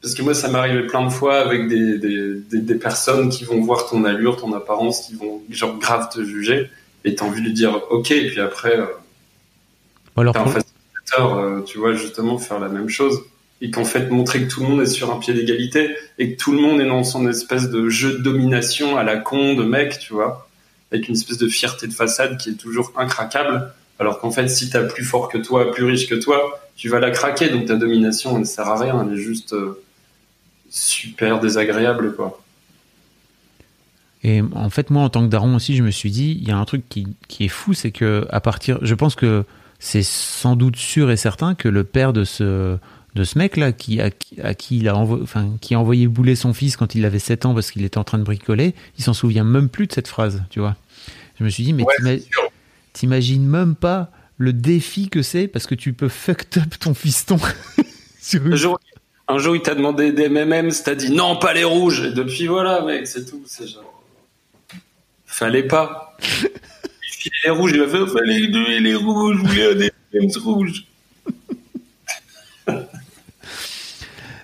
Parce que moi ça m'est arrivé plein de fois avec des, des, des, des personnes qui vont voir ton allure, ton apparence, qui vont genre grave te juger et t'as envie de lui dire ok et puis après euh, alors, t'as un facilitateur, euh, tu vois justement faire la même chose et qu'en fait montrer que tout le monde est sur un pied d'égalité et que tout le monde est dans son espèce de jeu de domination à la con de mec, tu vois, avec une espèce de fierté de façade qui est toujours incraquable, alors qu'en fait si t'as plus fort que toi, plus riche que toi, tu vas la craquer, donc ta domination elle ne sert à rien, elle est juste euh, super désagréable quoi. Et en fait, moi, en tant que daron aussi, je me suis dit, il y a un truc qui, qui est fou, c'est que à partir, je pense que c'est sans doute sûr et certain que le père de ce de ce mec là, qui à, qui- à qui il a enfin, qui a envoyé bouler son fils quand il avait 7 ans parce qu'il était en train de bricoler, il s'en souvient même plus de cette phrase, tu vois. Je me suis dit, mais Ouais, t'imagines même pas le défi que c'est parce que tu peux fucked up ton fiston. sur une- Un jour, il t'a demandé des MMM, t'as dit non pas les rouges, et depuis voilà mec, c'est tout, c'est genre Fallait pas. Il filait les rouges, il a fait, fallait les, les rouges, voulais des M&M's rouges.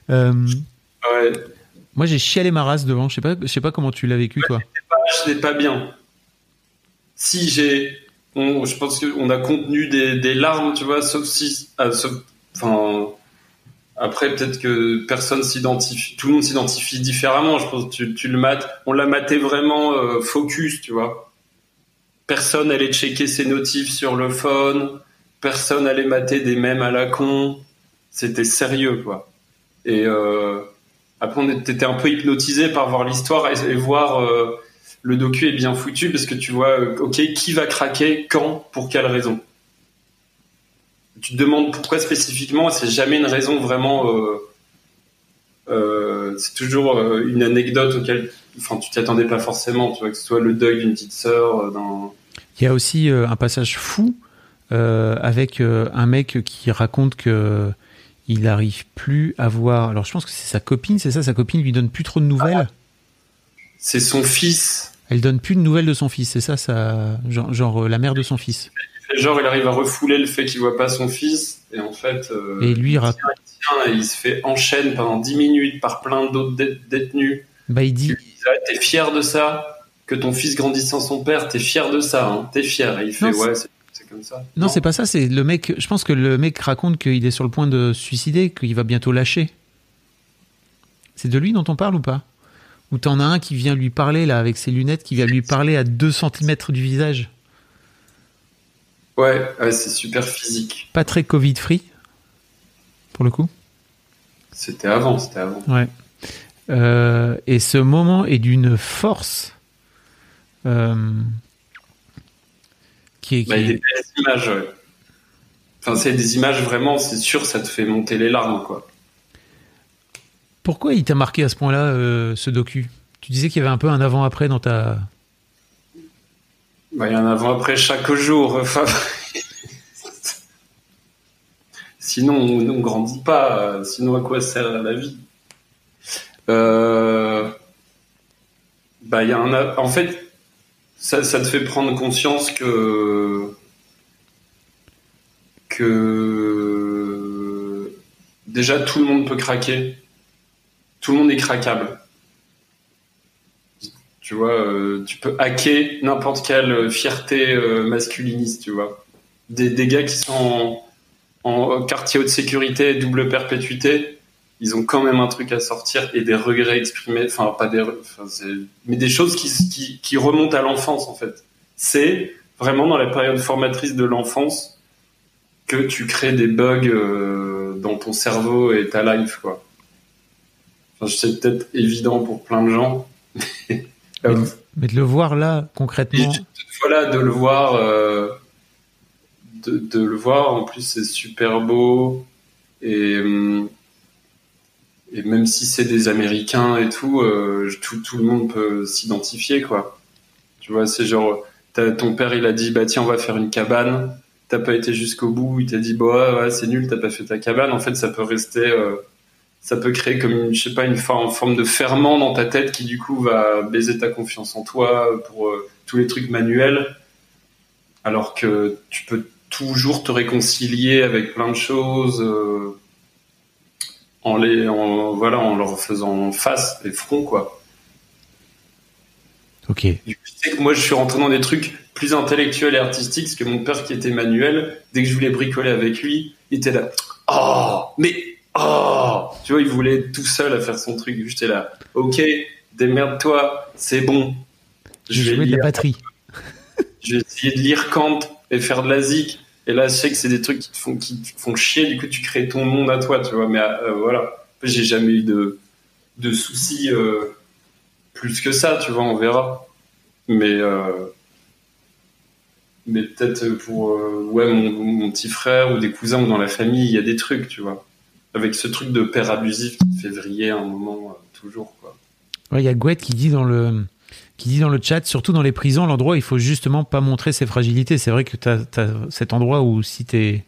Ouais. moi, j'ai chialé ma race devant. Je sais pas, je sais pas comment tu l'as vécu, toi. je n'ai pas bien. Si j'ai, je pense qu'on a contenu des, des larmes, tu vois, sauf si, ah, sauf- enfin, après peut-être que personne s'identifie, tout le monde s'identifie différemment. Je pense que tu, tu le mates, on l'a maté vraiment euh, focus, tu vois. Personne allait checker ses notifs sur le phone, personne allait mater des mèmes à la con. C'était sérieux, quoi. Et euh, après, on était un peu hypnotisé par voir l'histoire et, voir euh, le docu est bien foutu parce que tu vois, euh, ok, qui va craquer, quand, pour quelle raison? Tu te demandes pourquoi spécifiquement, c'est jamais une raison vraiment. c'est toujours une anecdote auquel, enfin, tu t'y attendais pas forcément, tu vois, que ce soit le deuil d'une petite sœur. Il y a aussi un passage fou avec un mec qui raconte que il n'arrive plus à voir. Alors, je pense que c'est sa copine, c'est ça Sa copine lui donne plus trop de nouvelles. C'est son fils. Elle donne plus de nouvelles de son fils, c'est ça, ça genre, genre, euh, la mère de son fils. Genre, il arrive à refouler le fait qu'il voit pas son fils, et en fait. euh, Et lui, il raconte. tient et il se fait enchaîne pendant 10 minutes par plein d'autres dé- détenus. Bah, il dit. Ah, T'es fier de ça? Que ton fils grandisse sans son père, t'es fier de ça, hein T'es fier. Et il fait, Non, ouais, c'est c'est comme ça. Non, c'est pas ça, c'est le mec. Je pense que le mec raconte qu'il est sur le point de se suicider, qu'il va bientôt lâcher. C'est de lui dont on parle ou pas? Ou t'en as un qui vient lui parler, là, avec ses lunettes, qui vient lui parler à 2 cm du visage? Ouais, ouais, c'est super physique. Pas très Covid-free, pour le coup? C'était avant, c'était avant. Ouais. Euh, et ce moment est d'une force euh, qui est. qui Bah, il y a est- des belles images, ouais. Enfin, c'est des images vraiment, c'est sûr, ça te fait monter les larmes, quoi. Pourquoi il t'a marqué à ce point-là, euh, ce docu? Tu disais qu'il y avait un peu un avant-après dans ta. Bah, il y a avant après chaque jour. Enfin, sinon, on ne grandit pas. Sinon, à quoi sert la vie? Euh, bah, y a un En fait, ça, te fait prendre conscience que que déjà tout le monde peut craquer. Tout le monde est craquable. Tu vois, euh, tu peux hacker n'importe quelle fierté euh, masculiniste, tu vois. Des, des gars qui sont en, en quartier haute sécurité, double perpétuité, ils ont quand même un truc à sortir et des regrets exprimés, enfin pas des, enfin, c'est- mais des choses qui, qui, qui remontent à l'enfance en fait. C'est vraiment dans la période formatrice de l'enfance que tu crées des bugs euh, dans ton cerveau et ta life, quoi. Enfin, sais peut-être évident pour plein de gens. Euh, Mais de le voir là, concrètement. voilà, de le voir, euh, de, de le voir. En plus, c'est super beau et hum, et même si c'est des Américains et tout, euh, tout, tout le monde peut s'identifier, quoi. Tu vois, c'est genre, ton père, il a dit, bah tiens, on va faire une cabane. T'as pas été jusqu'au bout, il t'a dit, bah c'est nul, t'as pas fait ta cabane. En fait, ça peut rester, euh, ça peut créer comme, une, je sais pas, une forme, forme de ferment dans ta tête qui, du coup, va baiser ta confiance en toi pour euh, tous les trucs manuels. Alors que tu peux toujours te réconcilier avec plein de choses. En les en, voilà en leur faisant face et front quoi Ok. tu sais que moi je suis rentré dans des trucs plus intellectuels et artistiques parce que mon père qui était manuel dès que je voulais bricoler avec lui il était là oh mais oh tu vois il voulait être tout seul à faire son truc j'étais là ok démerde-toi c'est bon Je vais jouer de la batterie. je vais essayer de lire Kant et faire de la zik. Et là, je sais que c'est des trucs qui te font, chier. Du coup, tu crées ton monde à toi, tu vois. Mais euh, voilà. J'ai jamais eu de, soucis euh, plus que ça, tu vois. On verra. Mais, euh, mais peut-être pour ouais, mon, petit frère ou des cousins ou dans la famille, il y a des trucs, tu vois. Avec ce truc de père abusif qui te fait vriller un moment, toujours, quoi. Il y a Gouette qui dit dans le qui dit dans le chat, surtout dans les prisons, l'endroit où il faut justement pas montrer ses fragilités. C'est vrai que tu as, cet endroit où si t'es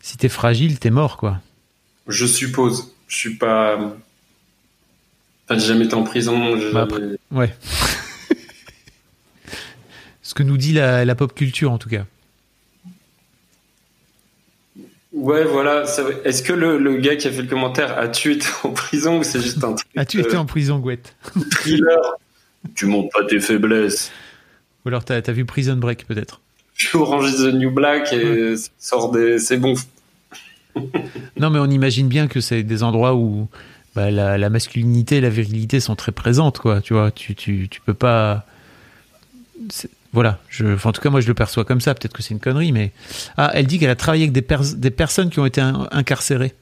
si t'es fragile, t'es mort, quoi. Je suppose. Je suis pas. Enfin, j'ai jamais été en prison. Bah, jamais- Ouais. ce que nous dit la, la pop culture en tout cas. Ouais, voilà. ça- Est-ce que le, le gars qui a fait le commentaire a-tu été en prison ou c'est juste un truc As-tu été euh, en prison, Gouette thriller Tu montres pas tes faiblesses. Ou alors t'as as vu Prison Break peut-être Puis Orange is the New Black et ça sort des. C'est bon. Non, mais on imagine bien que c'est des endroits où bah, la, la masculinité et la virilité sont très présentes, quoi. Tu vois, tu, tu, tu peux pas. Voilà, je, enfin, en tout cas, moi je le perçois comme ça. Peut-être que c'est une connerie, mais. Ah, elle dit qu'elle a travaillé avec des, pers- des personnes qui ont été in- incarcérées.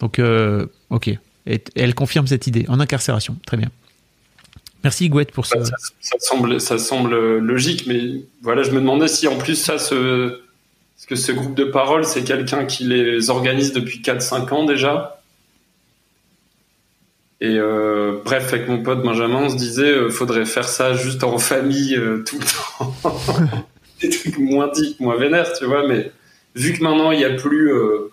Donc, euh, ok. Et elle confirme cette idée en incarcération. Très bien. Merci, Gouette, pour. Ça, ça semble, semble logique, mais voilà, je me demandais si en plus ça, ce, groupe de parole, c'est quelqu'un qui les organise depuis 4-5 ans déjà. Et euh, bref, avec mon pote Benjamin, on se disait, euh, faudrait faire ça juste en famille euh, tout le temps. Des trucs moins dits, moins vénères, tu vois. Mais vu que maintenant il n'y a plus, euh,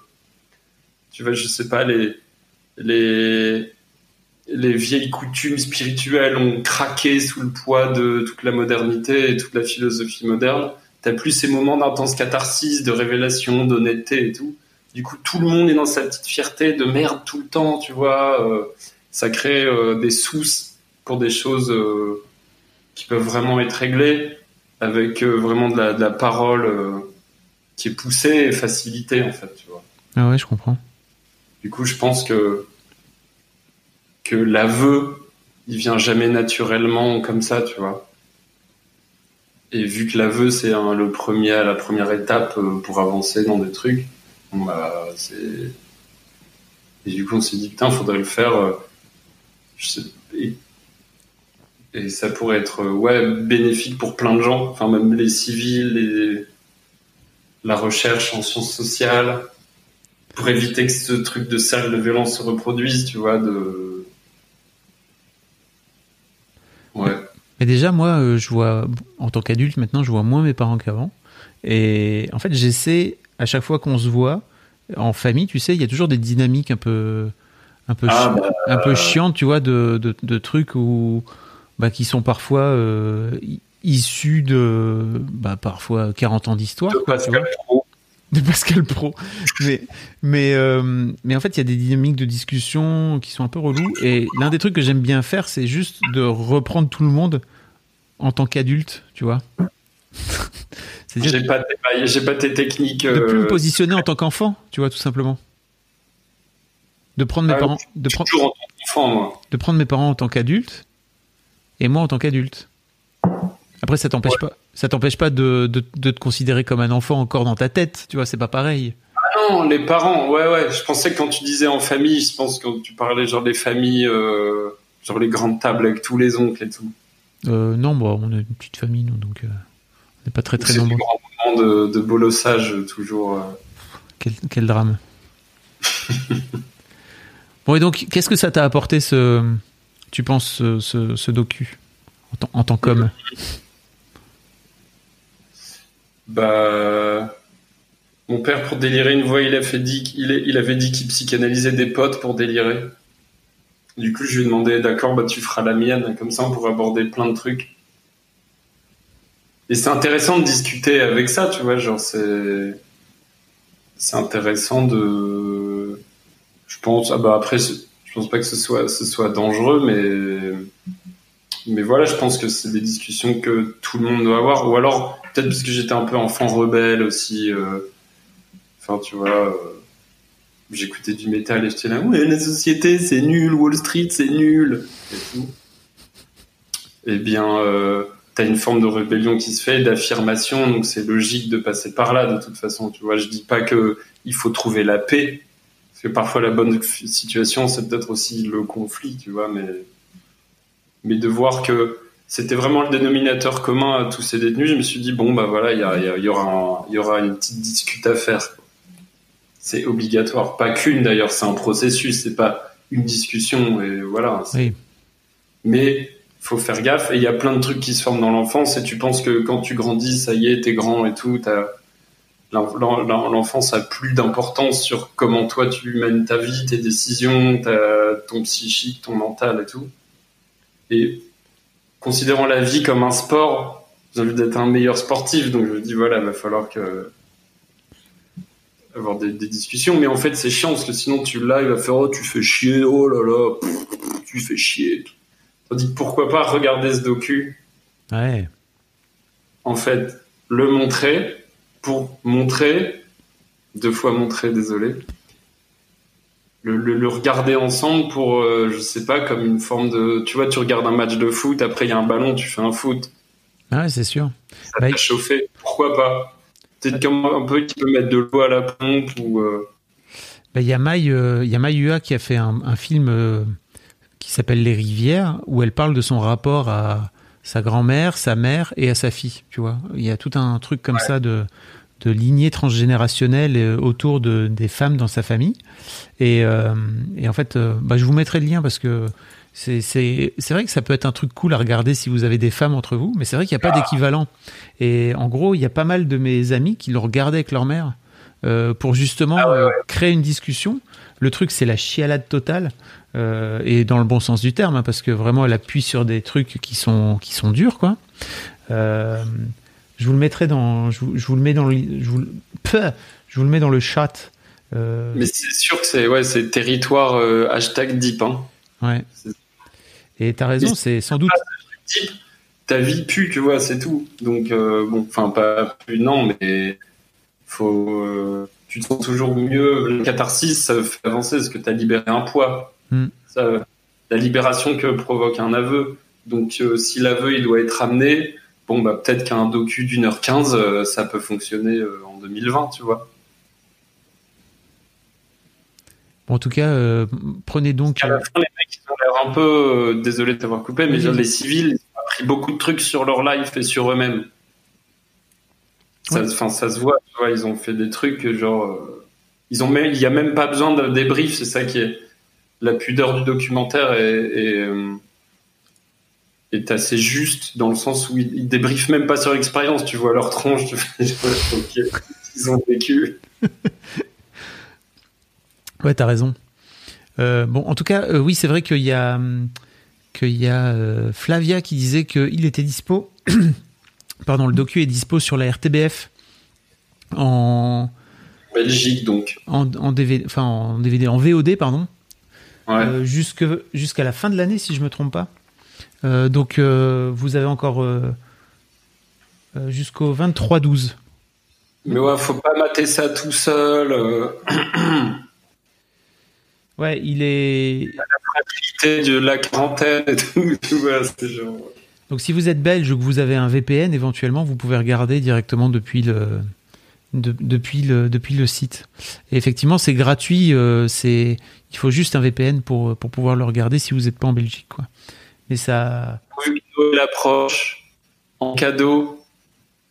tu vois, je sais pas, les les les vieilles coutumes spirituelles ont craqué sous le poids de toute la modernité et toute la philosophie moderne. T'as plus ces moments d'intense catharsis, de révélation, d'honnêteté et tout. Du coup, tout le monde est dans sa petite fierté de merde tout le temps, tu vois. euh, ça crée euh, des sources pour des choses euh, qui peuvent vraiment être réglées avec vraiment de la, de la parole qui est poussée et facilitée, en fait, tu vois. Ah ouais, je comprends. Du coup, je pense que que l'aveu, il vient jamais naturellement comme ça, tu vois. Et vu que l'aveu, c'est le premier, la première étape euh, pour avancer dans des trucs, bah, c'est. Et du coup, on s'est dit, putain, faudrait le faire. euh, je sais- et... et ça pourrait être euh, ouais, bénéfique pour plein de gens, enfin, même les civils, la recherche en sciences sociales, pour éviter que ce truc de cercle de violence se reproduise, tu vois, de. Ouais. Mais déjà, moi, euh, je vois, en tant qu'adulte, maintenant, je vois moins mes parents qu'avant. Et en fait, j'essaie, à chaque fois qu'on se voit, en famille, tu sais, il y a toujours des dynamiques un peu, un peu, Ah, chi- bah, un peu euh, chiantes, tu vois, de, de, de trucs où, bah, qui sont parfois euh, issus de, bah, parfois 40 ans d'histoire. De Pascal Pro. mais, mais, euh, mais en fait, il y a des dynamiques de discussion qui sont un peu reloues. Et l'un des trucs que j'aime bien faire, c'est juste de reprendre tout le monde en tant qu'adulte, tu vois. J'ai pas, tes- j'ai pas tes techniques. de plus euh, me positionner en tant qu'enfant, tu vois, tout simplement. De prendre mes Ah, parents, de en tant qu'enfant, moi. de prendre mes parents en tant qu'adultes et moi en tant qu'adulte. Après, ça t'empêche pas, ça t'empêche pas de, de, de te considérer comme un enfant encore dans ta tête, tu vois, c'est pas pareil. Ah non, les parents, ouais, ouais. Je pensais que quand tu disais en famille, je pense que quand tu parlais genre des familles, euh, genre les grandes tables avec tous les oncles et tout. Euh, non, bon, on a une petite famille, nous, donc euh, on n'est pas très très C'est nombreux. grands moments de, de bolossage toujours. euh. Quel, quel drame. bon, et donc, qu'est-ce que ça t'a apporté, ce, tu penses, ce, ce, ce docu, en, tant- en tant qu'homme? Bah, mon père pour délirer une voix, il a fait dit qu'il est- il avait dit qu'il psychanalysait des potes pour délirer. Du coup, je lui ai demandé, d'accord, bah tu feras la mienne, comme ça on aborder plein de trucs. Et c'est intéressant de discuter avec ça, tu vois, genre c'est c'est intéressant de je pense ah bah après je pense pas que ce soit ce soit dangereux mais mais voilà, je pense que c'est des discussions que tout le monde doit avoir ou alors peut-être parce que j'étais un peu enfant rebelle aussi euh, enfin tu vois euh, j'écoutais du métal et j'étais là ouais la société c'est nul Wall Street c'est nul. Et tout. Eh bien euh, t'as une forme de rébellion qui se fait d'affirmation donc c'est logique de passer par là de toute façon tu vois. Je dis pas que il faut trouver la paix parce que parfois la bonne situation c'est peut-être aussi le conflit tu vois mais de voir que c'était vraiment le dénominateur commun à tous ces détenus, je me suis dit bon bah voilà, il y aura une petite discute à faire. C'est obligatoire, pas qu'une d'ailleurs, c'est un processus, c'est pas une discussion et voilà. Oui. Mais faut faire gaffe et il y a plein de trucs qui se forment dans l'enfance et tu penses que quand tu grandis, ça y est, t'es grand et tout, l'enfance a plus d'importance sur comment toi tu mènes ta vie, tes décisions, ta- ton psychique, ton mental et tout. Et considérant la vie comme un sport, j'ai envie d'être un meilleur sportif, donc je me dis voilà, il va falloir que avoir des, des discussions. Mais en fait, c'est chiant parce que sinon tu l'as, il va faire oh tu fais chier, oh là là, pff, tu fais chier. Tandis pourquoi pas regarder ce docu, Ouais. en fait, le montrer pour montrer deux fois montrer, désolé. Le, le- le regarder ensemble pour, euh, je sais pas, comme une forme de. Tu vois, tu regardes un match de foot, après il y a un ballon, tu fais un foot. Ah ouais, c'est sûr. Ça t'a chauffé. Pourquoi pas? Peut-être comme un peu qui peut mettre de l'eau à la pompe ou. euh, Bah, Il y a Mai, euh, il y a Mai Ua qui a fait un, un film euh, qui s'appelle Les Rivières, où elle parle de son rapport à sa grand-mère, sa mère et à sa fille. Tu vois, il y a tout un truc comme ça de, de lignée transgénérationnelle euh, autour de, des femmes dans sa famille. Et, euh, et en fait, euh, bah, je vous mettrai le lien parce que c'est vrai que ça peut être un truc cool à regarder si vous avez des femmes entre vous, mais c'est vrai qu'il n'y a pas d'équivalent. Et en gros, il y a pas mal de mes amis qui le regardaient avec leur mère euh, pour justement euh, créer une discussion. Le truc, c'est la chialade totale, euh, et dans le bon sens du terme, hein, parce que vraiment, elle appuie sur des trucs qui sont, qui sont durs, quoi. Je vous le mettrai dans, je vous, je vous le mets dans le, je vous, je vous le mets dans le chat. Mais c'est sûr que c'est ouais, c'est territoire hashtag deep. Hein. ouais. Et t'as raison, c'est sans doute. Ta vie pue, tu vois, c'est tout. Donc, euh, bon, enfin, pas plus, non, mais faut. euh, tu te sens toujours mieux. Le catharsis, ça fait avancer parce que tu as libéré un poids. Hmm. Ça, la libération que provoque un aveu. Donc, euh, si l'aveu, il doit être ramené, bon, bah, peut-être qu'un docu d'une heure quinze, ça peut fonctionner en 2020, tu vois. Bon, en tout cas, prenez donc. À la fin, les mecs, l'air un peu, euh, désolé de t'avoir coupé, mais Oui. les civils, ils ont appris beaucoup de trucs sur leur life et sur eux-mêmes. Ça, ça se voit, tu vois, ils ont fait des trucs, genre, euh, ils ont même, il y a même pas besoin de débrief, c'est ça qui est la pudeur du documentaire est, est, euh, est assez juste dans le sens où ils, ils débriefent même pas sur l'expérience, tu vois leur tronche, tu fais, ok, ils ont vécu. Ouais, t'as raison. Euh, bon, en tout cas, euh, oui, c'est vrai qu'il y a, hum, qu'il y a euh, Flavia qui disait qu'il était dispo. Pardon, le docu est dispo sur la RTBF en, Belgique, donc. en, en DVD, enfin en DVD, en VOD, pardon, Ouais. euh, jusque, jusqu'à la fin de l'année, si je me trompe pas. Euh, donc, euh, vous avez encore jusqu'au 23-12. Mais ouais, faut pas mater ça tout seul. Ouais, il est. fragilité de la quarantaine et tout, tu vois, c'est genre. Donc si vous êtes belge ou que vous avez un VPN, éventuellement, vous pouvez regarder directement depuis le, de- depuis le, depuis le site. Et effectivement, c'est gratuit. euh, c'est, il faut juste un VPN pour, pour pouvoir le regarder si vous n'êtes pas en Belgique. Quoi. Mais ça... Vu que Noël approche, en cadeau,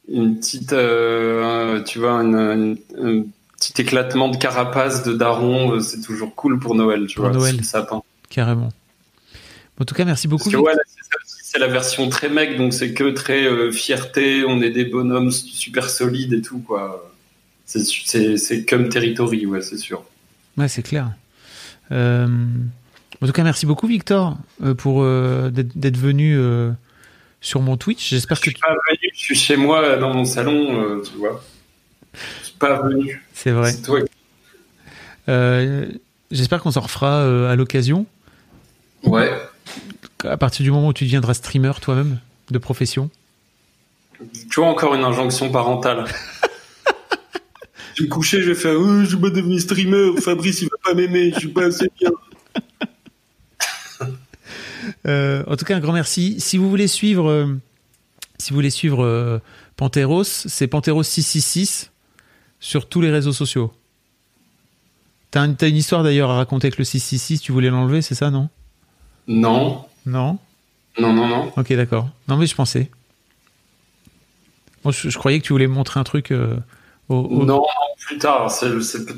une petite, euh, tu vois, une, une- un petit éclatement de carapace de daron, euh, c'est toujours cool pour Noël, tu Pour vois, Noël. sapin. Carrément. En tout cas, merci beaucoup. Parce que ouais, là, c'est la version très mec, donc c'est que très euh, fierté, on est des bonhommes super solides et tout, quoi. C'est- comme Territory, ouais, c'est sûr. Ouais, c'est clair. Euh, en tout cas, merci beaucoup, Victor, pour euh, d'être venu sur mon Twitch. J'espère que suis pas venu, je suis chez moi dans mon salon, tu vois. Pas venu. c'est vrai. Euh, J'espère qu'on s'en refera euh, à l'occasion. Ouais. À partir du moment où tu deviendras streamer toi-même, de profession. Tu vois encore une injonction parentale. je me couchais, je vais faire oh, je vais devenir streamer, Fabrice il va pas m'aimer, je suis pas assez bien. Euh, en tout cas, un grand merci. Si vous voulez suivre, euh, si vous voulez suivre euh, Panteros, c'est Panteros666 sur tous les réseaux sociaux. T'as un- t'as une histoire d'ailleurs à raconter avec le 666, tu voulais l'enlever, c'est ça, non? Non, Non? Non, non, non. Ok, d'accord. Non, mais je pensais. Moi, je, je croyais que tu voulais me montrer un truc euh, au, au- Non, plus tard, c'est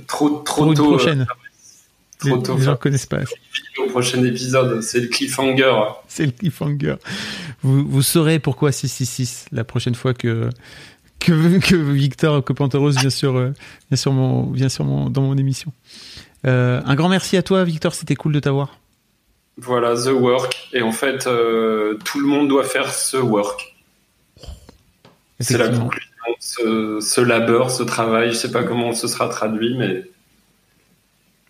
trop, trop une tôt. prochaine. euh, Trop Les- tôt. les gens connaissent pas. Au prochain épisode, c'est le cliffhanger. C'est le cliffhanger. Vous, vous saurez pourquoi 666 la prochaine fois que, que, que Victor, que Panteros vient sur, euh, vient sur, mon, vient sur mon, dans mon émission. Euh, un grand merci à toi, Victor. C'était cool de t'avoir. Voilà, The Work. Et en fait, euh, tout le monde doit faire ce work. C'est la conclusion de ce, ce labeur, ce travail. Je sais pas comment ce sera traduit, mais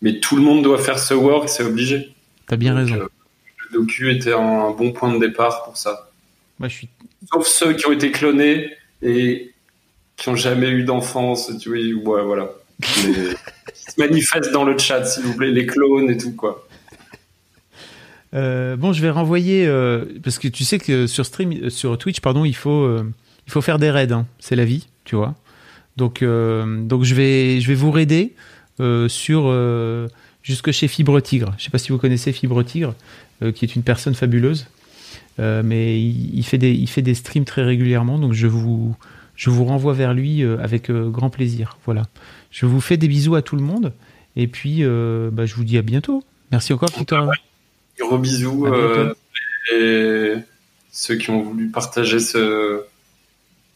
mais tout le monde doit faire ce work, c'est obligé. T'as bien Donc, raison. euh, le docu était un bon point de départ pour ça. Moi, je suis. Sauf ceux qui ont été clonés et qui ont jamais eu d'enfance. Tu vois, ouais, voilà. Les- qui se manifestent dans le chat, s'il vous plaît, les clones et tout quoi. Euh, bon, je vais renvoyer euh, parce que tu sais que sur stream, euh, sur Twitch, pardon, il faut euh, il faut faire des raids. hein. C'est la vie, tu vois. Donc euh, donc je vais je vais vous raider euh, sur euh, jusque chez Fibre Tigre. Je sais pas si vous connaissez Fibre Tigre, euh, qui est une personne fabuleuse, Euh, mais il fait des il fait des streams très régulièrement. Donc je vous je vous renvoie vers lui euh, avec euh, grand plaisir. Voilà. Je vous fais des bisous à tout le monde et puis euh, bah, je vous dis à bientôt. Merci encore Victor. Gros bisous euh, et ceux qui ont voulu partager ce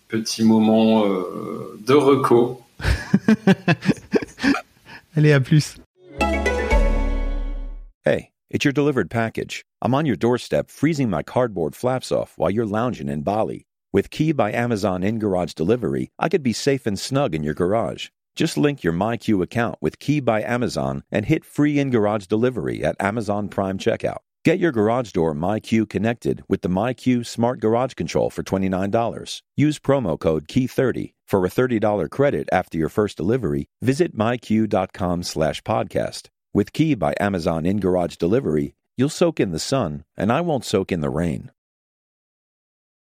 petit moment euh, de reco. Allez, à plus. Hey, it's your delivered package. I'm on your doorstep freezing my cardboard flaps off while you're lounging in Bali. With Key by Amazon in garage delivery, I could be safe and snug in your garage. Just link your MyQ account with Key by Amazon and hit free in garage delivery at Amazon Prime checkout. Get your garage door MyQ connected with the MyQ Smart Garage Control for $29. Use promo code KEY30 for a $30 credit after your first delivery. Visit myq.com slash podcast. With Key by Amazon in garage delivery, you'll soak in the sun, and I won't soak in the rain.